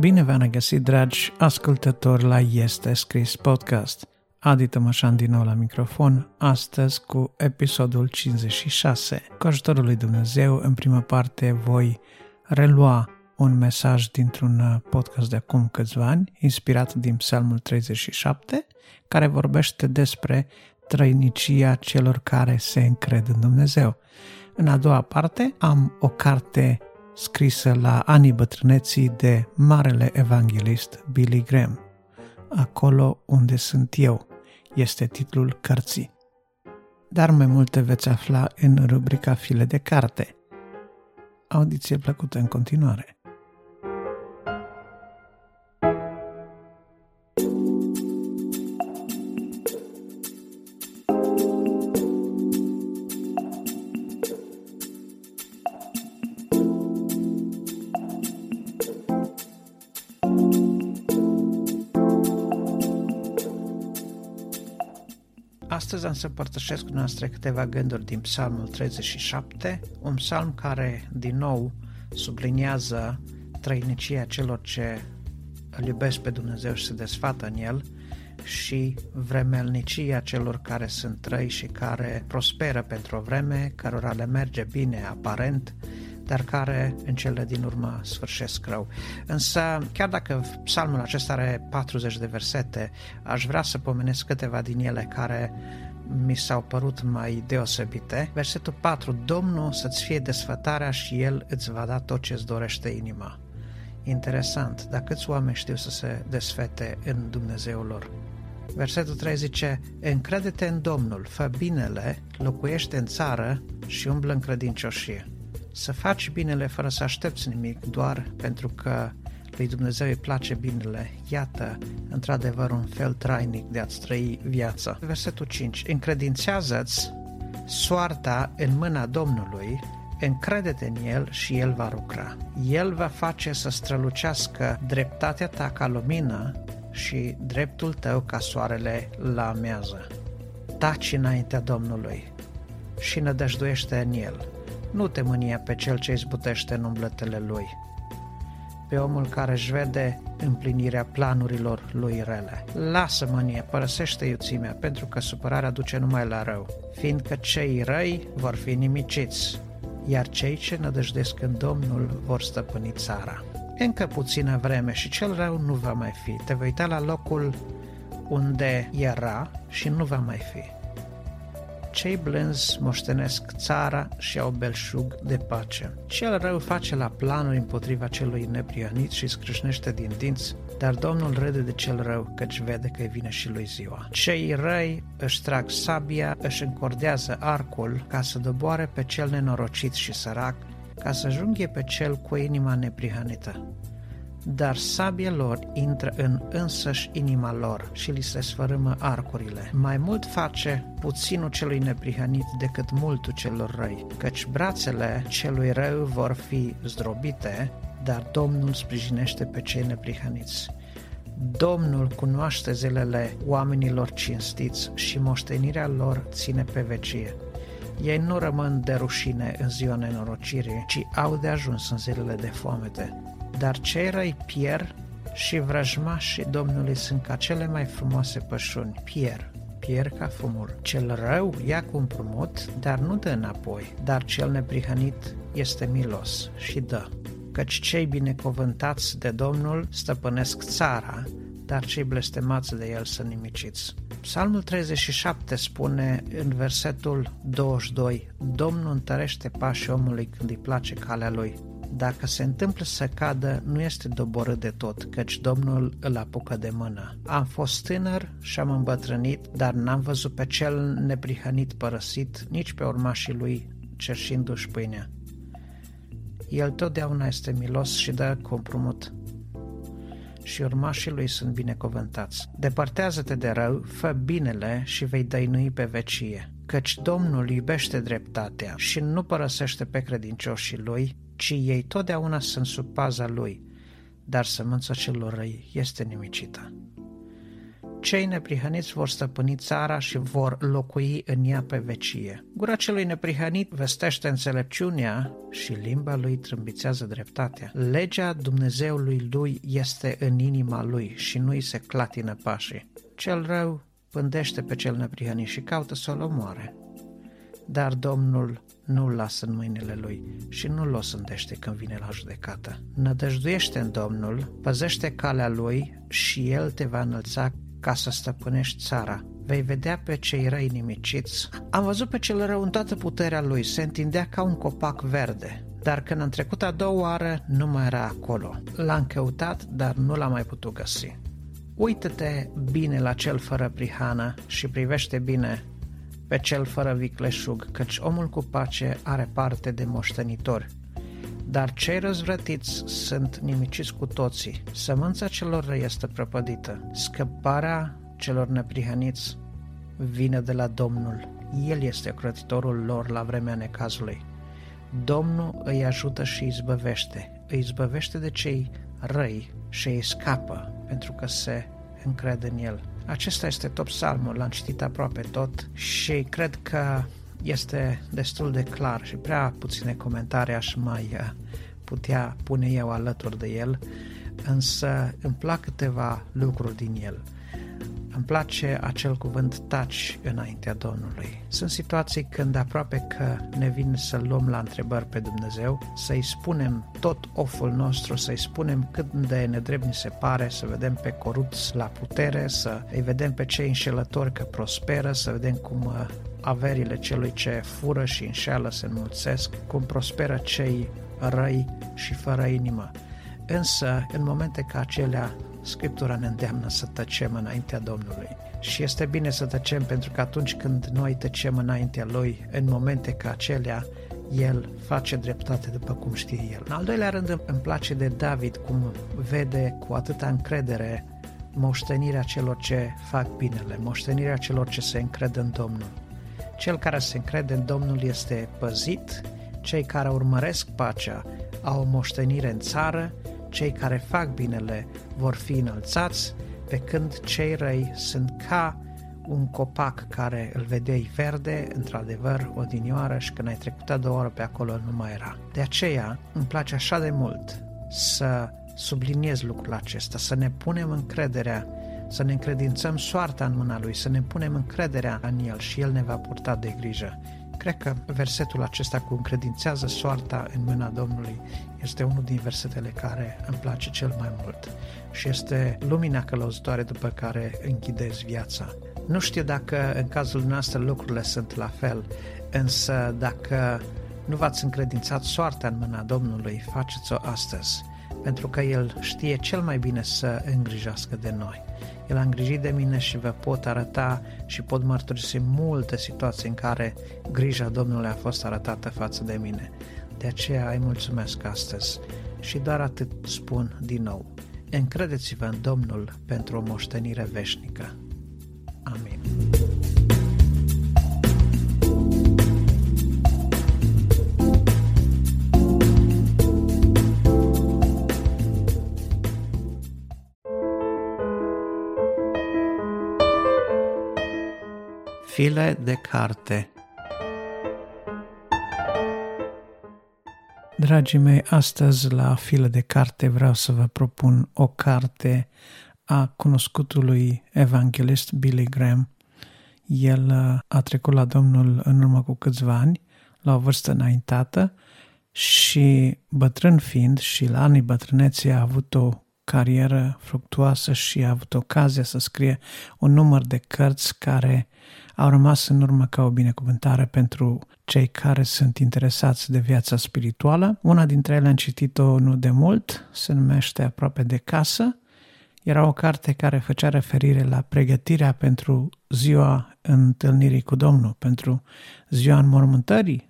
Bine v-am regăsit, dragi ascultători, la Este Scris Podcast. Adi Tămășan din nou la microfon, astăzi cu episodul 56. Cu ajutorul lui Dumnezeu, în prima parte voi relua un mesaj dintr-un podcast de acum câțiva ani, inspirat din Psalmul 37, care vorbește despre trăinicia celor care se încred în Dumnezeu. În a doua parte am o carte scrisă la anii bătrâneții de marele evanghelist Billy Graham. Acolo unde sunt eu este titlul cărții. Dar mai multe veți afla în rubrica File de carte. Audiție plăcută în continuare. Astăzi am să împărtășesc cu noastre câteva gânduri din Psalmul 37, un psalm care, din nou, subliniază trăinicia celor ce îl iubesc pe Dumnezeu și se desfată în el și vremelnicia celor care sunt trăi și care prosperă pentru o vreme, cărora le merge bine aparent, dar care în cele din urmă sfârșesc rău. Însă, chiar dacă psalmul acesta are 40 de versete, aș vrea să pomenesc câteva din ele care mi s-au părut mai deosebite. Versetul 4. Domnul să-ți fie desfătarea și El îți va da tot ce îți dorește inima. Interesant, dar câți oameni știu să se desfete în Dumnezeul lor? Versetul 3 zice, Încrede-te în Domnul, fă binele, locuiește în țară și umblă în credincioșie să faci binele fără să aștepți nimic, doar pentru că lui Dumnezeu îi place binele. Iată, într-adevăr, un fel trainic de a-ți trăi viața. Versetul 5. Încredințează-ți soarta în mâna Domnului, încrede-te în El și El va lucra. El va face să strălucească dreptatea ta ca lumină și dreptul tău ca soarele la amiază. Taci înaintea Domnului și nădăjduiește în El nu te mânia pe cel ce izbutește în umbletele lui, pe omul care își vede împlinirea planurilor lui rele. Lasă mânie, părăsește iuțimea, pentru că supărarea duce numai la rău, fiindcă cei răi vor fi nimiciți, iar cei ce nădăjdesc în Domnul vor stăpâni țara. Încă puțină vreme și cel rău nu va mai fi. Te vei uita la locul unde era și nu va mai fi cei blânzi moștenesc țara și au belșug de pace. Cel rău face la planuri împotriva celui neprianit și scrâșnește din dinți, dar Domnul râde de cel rău, căci vede că vine și lui ziua. Cei răi își trag sabia, își încordează arcul ca să doboare pe cel nenorocit și sărac, ca să junghie pe cel cu inima neprihănită dar sabia lor intră în însăși inima lor și li se sfărâmă arcurile. Mai mult face puținul celui neprihănit decât multul celor răi, căci brațele celui rău vor fi zdrobite, dar Domnul sprijinește pe cei neprihăniți. Domnul cunoaște zilele oamenilor cinstiți și moștenirea lor ține pe vecie. Ei nu rămân de rușine în ziua nenorocirii, ci au de ajuns în zilele de foamete dar cei răi pierd și vrăjmașii Domnului sunt ca cele mai frumoase pășuni, pierd, pierd ca fumul. Cel rău ia cu împrumut, dar nu dă înapoi, dar cel neprihănit este milos și dă. Căci cei binecuvântați de Domnul stăpânesc țara, dar cei blestemați de el sunt nimiciți. Psalmul 37 spune în versetul 22 Domnul întărește pașii omului când îi place calea lui. Dacă se întâmplă să cadă, nu este doborât de tot, căci Domnul îl apucă de mână. Am fost tânăr și am îmbătrânit, dar n-am văzut pe cel neprihănit părăsit, nici pe urmașii lui cerșindu-și pâinea. El totdeauna este milos și dă comprumut și urmașii lui sunt binecuvântați. Depărtează-te de rău, fă binele și vei dăinui pe vecie, căci Domnul iubește dreptatea și nu părăsește pe credincioșii lui, ci ei totdeauna sunt sub paza lui, dar sămânța celor răi este nimicită. cei neprihăniți vor stăpâni țara și vor locui în ea pe vecie. Gura celui neprihănit vestește înțelepciunea și limba lui trâmbițează dreptatea. Legea Dumnezeului lui este în inima lui și nu-i se clatină pașii. Cel rău pândește pe cel neprihănit și caută să-l omoare. Dar Domnul nu-l lasă în mâinile lui și nu-l osândește când vine la judecată. Nădăjduiește în Domnul, păzește calea lui și el te va înălța ca să stăpânești țara. Vei vedea pe cei răi nimiciți. Am văzut pe cel rău în toată puterea lui, se întindea ca un copac verde. Dar când am trecut a doua oară, nu mai era acolo. L-am căutat, dar nu l-am mai putut găsi. Uită-te bine la cel fără prihană și privește bine pe cel fără vicleșug, căci omul cu pace are parte de moștenitori. Dar cei răzvrătiți sunt nimiciți cu toții. Sămânța celor răi este prăpădită. Scăparea celor neprihăniți vine de la Domnul. El este ocrotitorul lor la vremea necazului. Domnul îi ajută și îi izbăvește. Îi izbăvește de cei răi și îi scapă pentru că se încrede în el. Acesta este top psalmul, l-am citit aproape tot și cred că este destul de clar și prea puține comentarii aș mai uh, putea pune eu alături de el, însă îmi plac câteva lucruri din el. Îmi place acel cuvânt taci înaintea Domnului. Sunt situații când aproape că ne vine să luăm la întrebări pe Dumnezeu, să-i spunem tot oful nostru, să-i spunem cât de nedrept ni se pare, să vedem pe corupți la putere, să îi vedem pe cei înșelători că prosperă, să vedem cum uh, averile celui ce fură și înșeală se înmulțesc, cum prosperă cei răi și fără inimă. Însă, în momente ca acelea, Scriptura ne îndeamnă să tăcem înaintea Domnului. Și este bine să tăcem pentru că atunci când noi tăcem înaintea Lui, în momente ca acelea, El face dreptate după cum știe El. În al doilea rând îmi place de David cum vede cu atâta încredere moștenirea celor ce fac binele, moștenirea celor ce se încred în Domnul. Cel care se încrede în Domnul este păzit, cei care urmăresc pacea au o moștenire în țară cei care fac binele vor fi înălțați, pe când cei răi sunt ca un copac care îl vedeai verde, într-adevăr, odinioară și când ai trecut a doua oră pe acolo nu mai era. De aceea îmi place așa de mult să subliniez lucrul acesta, să ne punem încrederea, să ne încredințăm soarta în mâna Lui, să ne punem încrederea în El și El ne va purta de grijă. Cred că versetul acesta cu încredințează soarta în mâna Domnului este unul din versetele care îmi place cel mai mult și este lumina călăuzitoare după care închidezi viața. Nu știu dacă în cazul nostru lucrurile sunt la fel, însă dacă nu v-ați încredințat soarta în mâna Domnului, faceți-o astăzi, pentru că El știe cel mai bine să îngrijească de noi. El a îngrijit de mine și vă pot arăta și pot mărturisi multe situații în care grija Domnului a fost arătată față de mine. De aceea îi mulțumesc astăzi și doar atât spun din nou. Încredeți-vă în Domnul pentru o moștenire veșnică. Amin. File de carte Dragii mei, astăzi la file de carte vreau să vă propun o carte a cunoscutului evanghelist Billy Graham. El uh, a trecut la Domnul în urmă cu câțiva ani, la o vârstă înaintată și bătrân fiind și la anii bătrâneții a avut o carieră fructuoasă și a avut ocazia să scrie un număr de cărți care au rămas în urmă ca o binecuvântare pentru cei care sunt interesați de viața spirituală. Una dintre ele am citit-o nu de mult, se numește Aproape de casă. Era o carte care făcea referire la pregătirea pentru ziua întâlnirii cu Domnul, pentru ziua înmormântării,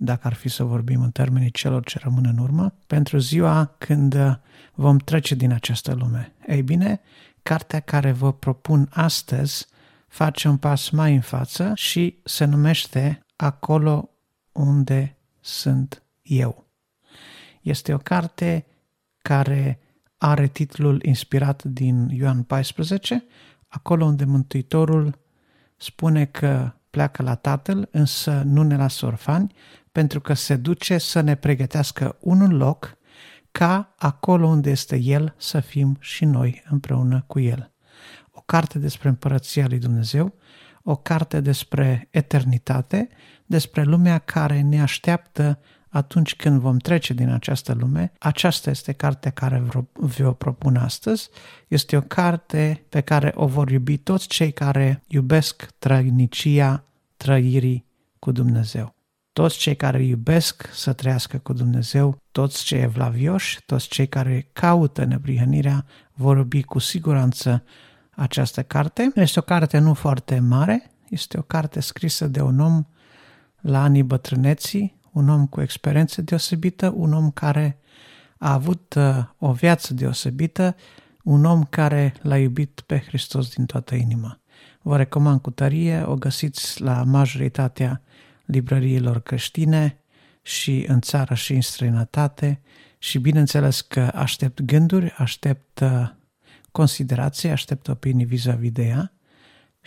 dacă ar fi să vorbim în termenii celor ce rămân în urmă, pentru ziua când vom trece din această lume. Ei bine, cartea care vă propun astăzi face un pas mai în față și se numește Acolo unde sunt eu. Este o carte care are titlul inspirat din Ioan 14, acolo unde Mântuitorul spune că pleacă la Tatăl, însă nu ne lasă orfani, pentru că se duce să ne pregătească un loc ca acolo unde este El să fim și noi împreună cu El. O carte despre împărăția lui Dumnezeu, o carte despre eternitate, despre lumea care ne așteaptă atunci când vom trece din această lume. Aceasta este cartea care vă propun astăzi. Este o carte pe care o vor iubi toți cei care iubesc trăinicia trăirii cu Dumnezeu. Toți cei care iubesc să trăiască cu Dumnezeu, toți cei evlavioși, toți cei care caută neprihănirea, vor iubi cu siguranță această carte. Este o carte nu foarte mare, este o carte scrisă de un om la anii bătrâneții, un om cu experiență deosebită, un om care a avut uh, o viață deosebită, un om care l-a iubit pe Hristos din toată inima. Vă recomand cu tărie, o găsiți la majoritatea librăriilor creștine și în țară și în străinătate și bineînțeles că aștept gânduri, aștept uh, considerații, aștept opinii vis-a-vis de ea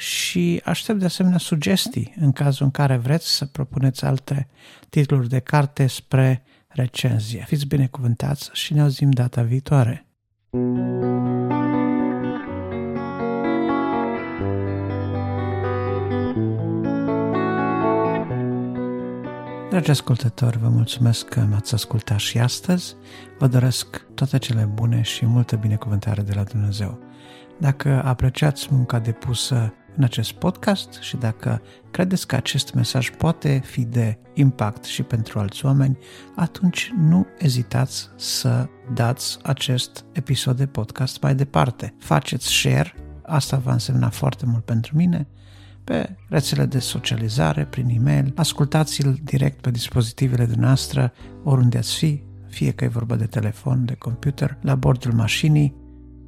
și aștept de asemenea sugestii în cazul în care vreți să propuneți alte titluri de carte spre recenzie. Fiți binecuvântați și ne auzim data viitoare! Dragi ascultători, vă mulțumesc că m-ați ascultat și astăzi. Vă doresc toate cele bune și multă binecuvântare de la Dumnezeu. Dacă apreciați munca depusă în acest podcast și dacă credeți că acest mesaj poate fi de impact și pentru alți oameni, atunci nu ezitați să dați acest episod de podcast mai departe. Faceți share, asta va însemna foarte mult pentru mine, pe rețele de socializare, prin e-mail, ascultați-l direct pe dispozitivele noastre, oriunde ați fi, fie că e vorba de telefon, de computer, la bordul mașinii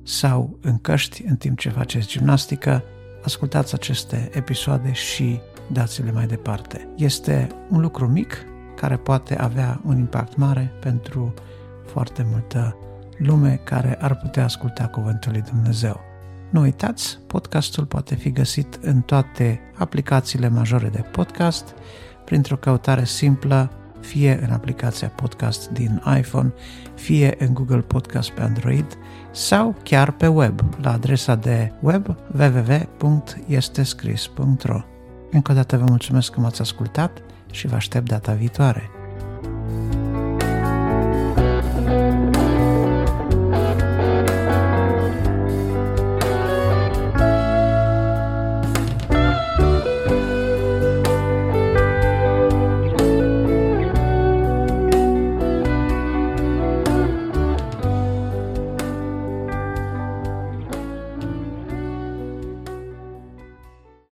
sau în căști în timp ce faceți gimnastică, ascultați aceste episoade și dați-le mai departe. Este un lucru mic care poate avea un impact mare pentru foarte multă lume care ar putea asculta Cuvântul lui Dumnezeu. Nu uitați, podcastul poate fi găsit în toate aplicațiile majore de podcast, printr-o căutare simplă, fie în aplicația podcast din iPhone, fie în Google Podcast pe Android sau chiar pe web, la adresa de web www.estescris.ro. Încă o dată vă mulțumesc că m-ați ascultat și vă aștept data viitoare.